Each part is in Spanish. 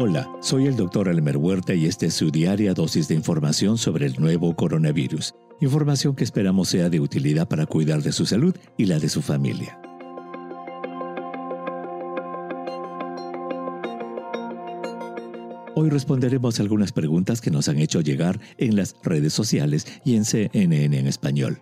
Hola, soy el doctor Elmer Huerta y esta es su diaria dosis de información sobre el nuevo coronavirus. Información que esperamos sea de utilidad para cuidar de su salud y la de su familia. Hoy responderemos algunas preguntas que nos han hecho llegar en las redes sociales y en CNN en español.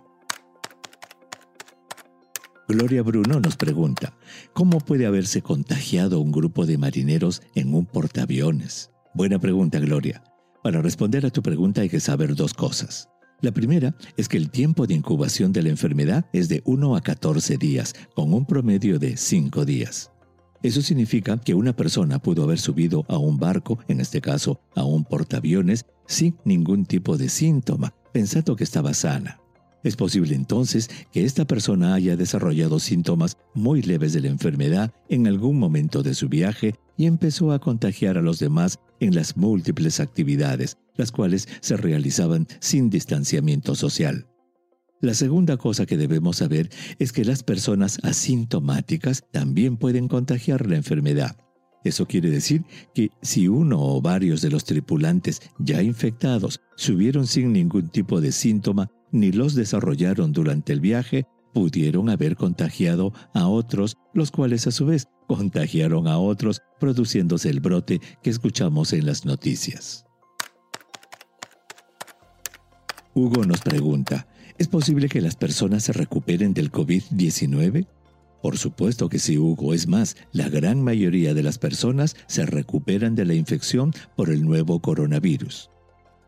Gloria Bruno nos pregunta, ¿cómo puede haberse contagiado un grupo de marineros en un portaaviones? Buena pregunta, Gloria. Para responder a tu pregunta hay que saber dos cosas. La primera es que el tiempo de incubación de la enfermedad es de 1 a 14 días, con un promedio de 5 días. Eso significa que una persona pudo haber subido a un barco, en este caso a un portaaviones, sin ningún tipo de síntoma, pensando que estaba sana. Es posible entonces que esta persona haya desarrollado síntomas muy leves de la enfermedad en algún momento de su viaje y empezó a contagiar a los demás en las múltiples actividades, las cuales se realizaban sin distanciamiento social. La segunda cosa que debemos saber es que las personas asintomáticas también pueden contagiar la enfermedad. Eso quiere decir que si uno o varios de los tripulantes ya infectados subieron sin ningún tipo de síntoma ni los desarrollaron durante el viaje, pudieron haber contagiado a otros, los cuales a su vez contagiaron a otros, produciéndose el brote que escuchamos en las noticias. Hugo nos pregunta, ¿es posible que las personas se recuperen del COVID-19? Por supuesto que sí, Hugo. Es más, la gran mayoría de las personas se recuperan de la infección por el nuevo coronavirus.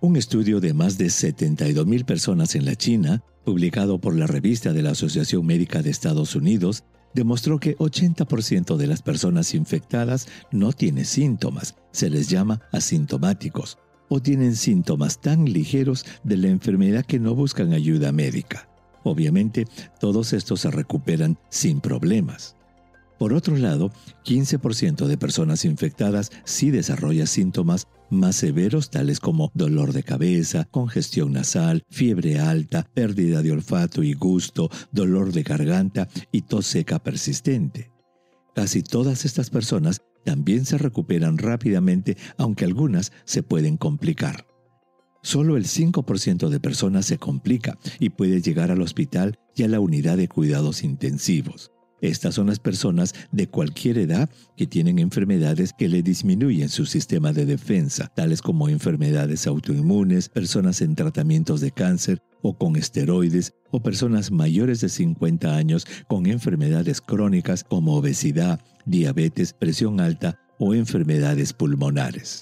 Un estudio de más de 72.000 personas en la China, publicado por la revista de la Asociación Médica de Estados Unidos, demostró que 80% de las personas infectadas no tienen síntomas, se les llama asintomáticos, o tienen síntomas tan ligeros de la enfermedad que no buscan ayuda médica. Obviamente, todos estos se recuperan sin problemas. Por otro lado, 15% de personas infectadas sí desarrolla síntomas más severos tales como dolor de cabeza, congestión nasal, fiebre alta, pérdida de olfato y gusto, dolor de garganta y tos seca persistente. Casi todas estas personas también se recuperan rápidamente, aunque algunas se pueden complicar. Solo el 5% de personas se complica y puede llegar al hospital y a la unidad de cuidados intensivos. Estas son las personas de cualquier edad que tienen enfermedades que le disminuyen su sistema de defensa, tales como enfermedades autoinmunes, personas en tratamientos de cáncer o con esteroides, o personas mayores de 50 años con enfermedades crónicas como obesidad, diabetes, presión alta o enfermedades pulmonares.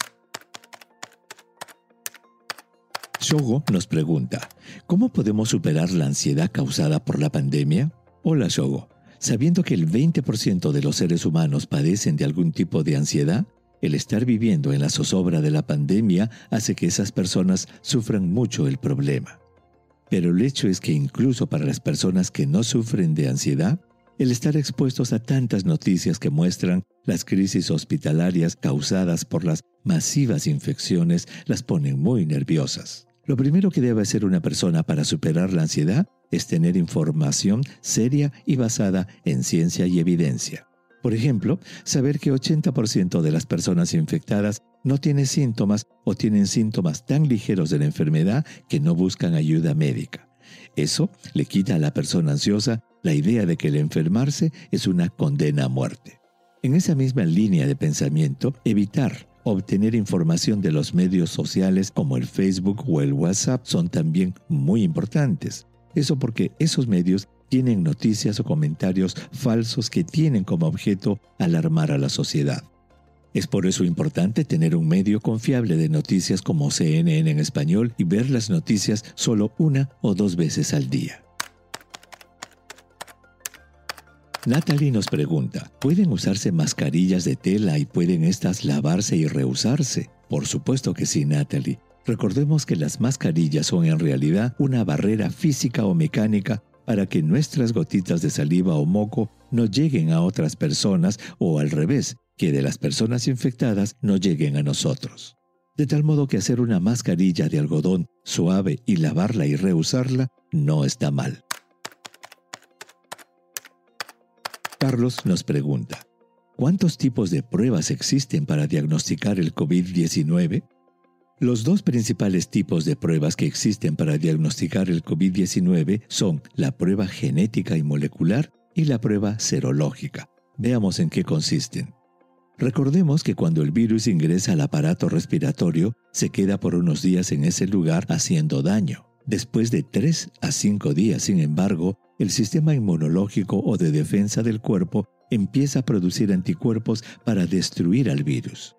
Shogo nos pregunta, ¿cómo podemos superar la ansiedad causada por la pandemia? Hola Shogo. Sabiendo que el 20% de los seres humanos padecen de algún tipo de ansiedad, el estar viviendo en la zozobra de la pandemia hace que esas personas sufran mucho el problema. Pero el hecho es que incluso para las personas que no sufren de ansiedad, el estar expuestos a tantas noticias que muestran las crisis hospitalarias causadas por las masivas infecciones las ponen muy nerviosas. Lo primero que debe hacer una persona para superar la ansiedad es tener información seria y basada en ciencia y evidencia. Por ejemplo, saber que 80% de las personas infectadas no tienen síntomas o tienen síntomas tan ligeros de la enfermedad que no buscan ayuda médica. Eso le quita a la persona ansiosa la idea de que el enfermarse es una condena a muerte. En esa misma línea de pensamiento, evitar obtener información de los medios sociales como el Facebook o el WhatsApp son también muy importantes. Eso porque esos medios tienen noticias o comentarios falsos que tienen como objeto alarmar a la sociedad. Es por eso importante tener un medio confiable de noticias como CNN en español y ver las noticias solo una o dos veces al día. Natalie nos pregunta, ¿pueden usarse mascarillas de tela y pueden estas lavarse y reusarse? Por supuesto que sí, Natalie. Recordemos que las mascarillas son en realidad una barrera física o mecánica para que nuestras gotitas de saliva o moco no lleguen a otras personas o al revés, que de las personas infectadas no lleguen a nosotros. De tal modo que hacer una mascarilla de algodón suave y lavarla y reusarla no está mal. Carlos nos pregunta, ¿Cuántos tipos de pruebas existen para diagnosticar el COVID-19? Los dos principales tipos de pruebas que existen para diagnosticar el COVID-19 son la prueba genética y molecular y la prueba serológica. Veamos en qué consisten. Recordemos que cuando el virus ingresa al aparato respiratorio, se queda por unos días en ese lugar haciendo daño. Después de 3 a 5 días, sin embargo, el sistema inmunológico o de defensa del cuerpo empieza a producir anticuerpos para destruir al virus.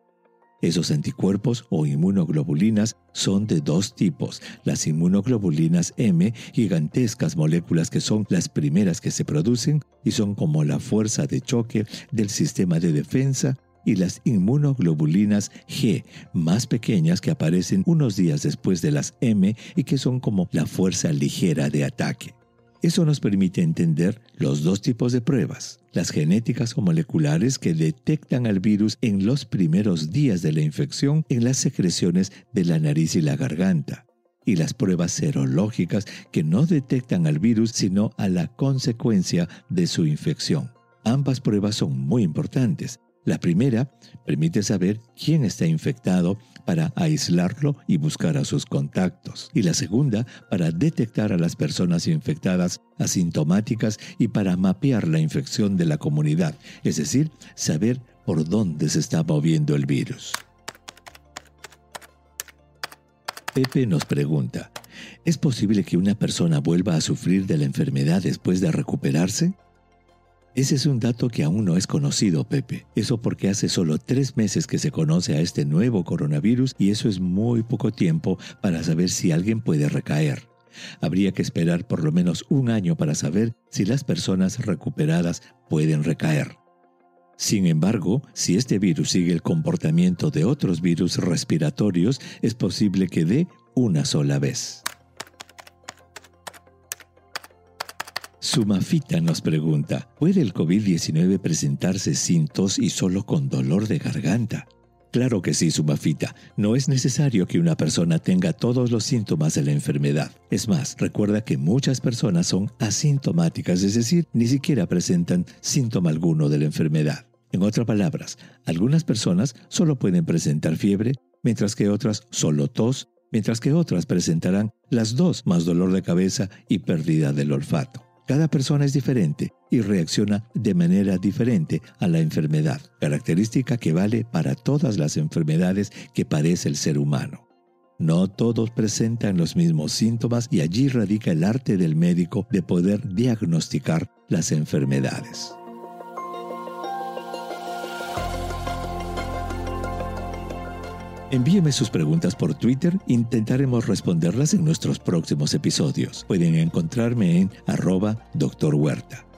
Esos anticuerpos o inmunoglobulinas son de dos tipos, las inmunoglobulinas M, gigantescas moléculas que son las primeras que se producen y son como la fuerza de choque del sistema de defensa, y las inmunoglobulinas G, más pequeñas que aparecen unos días después de las M y que son como la fuerza ligera de ataque. Eso nos permite entender los dos tipos de pruebas, las genéticas o moleculares que detectan al virus en los primeros días de la infección en las secreciones de la nariz y la garganta, y las pruebas serológicas que no detectan al virus sino a la consecuencia de su infección. Ambas pruebas son muy importantes, la primera permite saber quién está infectado para aislarlo y buscar a sus contactos. Y la segunda para detectar a las personas infectadas asintomáticas y para mapear la infección de la comunidad, es decir, saber por dónde se está moviendo el virus. Pepe nos pregunta, ¿es posible que una persona vuelva a sufrir de la enfermedad después de recuperarse? Ese es un dato que aún no es conocido, Pepe. Eso porque hace solo tres meses que se conoce a este nuevo coronavirus y eso es muy poco tiempo para saber si alguien puede recaer. Habría que esperar por lo menos un año para saber si las personas recuperadas pueden recaer. Sin embargo, si este virus sigue el comportamiento de otros virus respiratorios, es posible que dé una sola vez. Sumafita nos pregunta, ¿puede el COVID-19 presentarse sin tos y solo con dolor de garganta? Claro que sí, Sumafita. No es necesario que una persona tenga todos los síntomas de la enfermedad. Es más, recuerda que muchas personas son asintomáticas, es decir, ni siquiera presentan síntoma alguno de la enfermedad. En otras palabras, algunas personas solo pueden presentar fiebre, mientras que otras solo tos, mientras que otras presentarán las dos más dolor de cabeza y pérdida del olfato. Cada persona es diferente y reacciona de manera diferente a la enfermedad, característica que vale para todas las enfermedades que padece el ser humano. No todos presentan los mismos síntomas y allí radica el arte del médico de poder diagnosticar las enfermedades. Envíeme sus preguntas por Twitter, intentaremos responderlas en nuestros próximos episodios. Pueden encontrarme en arroba Dr.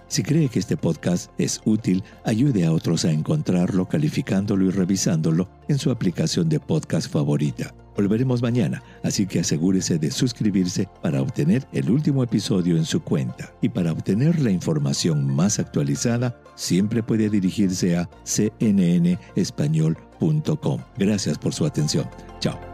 Si cree que este podcast es útil, ayude a otros a encontrarlo calificándolo y revisándolo en su aplicación de podcast favorita. Volveremos mañana, así que asegúrese de suscribirse para obtener el último episodio en su cuenta. Y para obtener la información más actualizada, siempre puede dirigirse a cnnespañol.com. Gracias por su atención. Chao.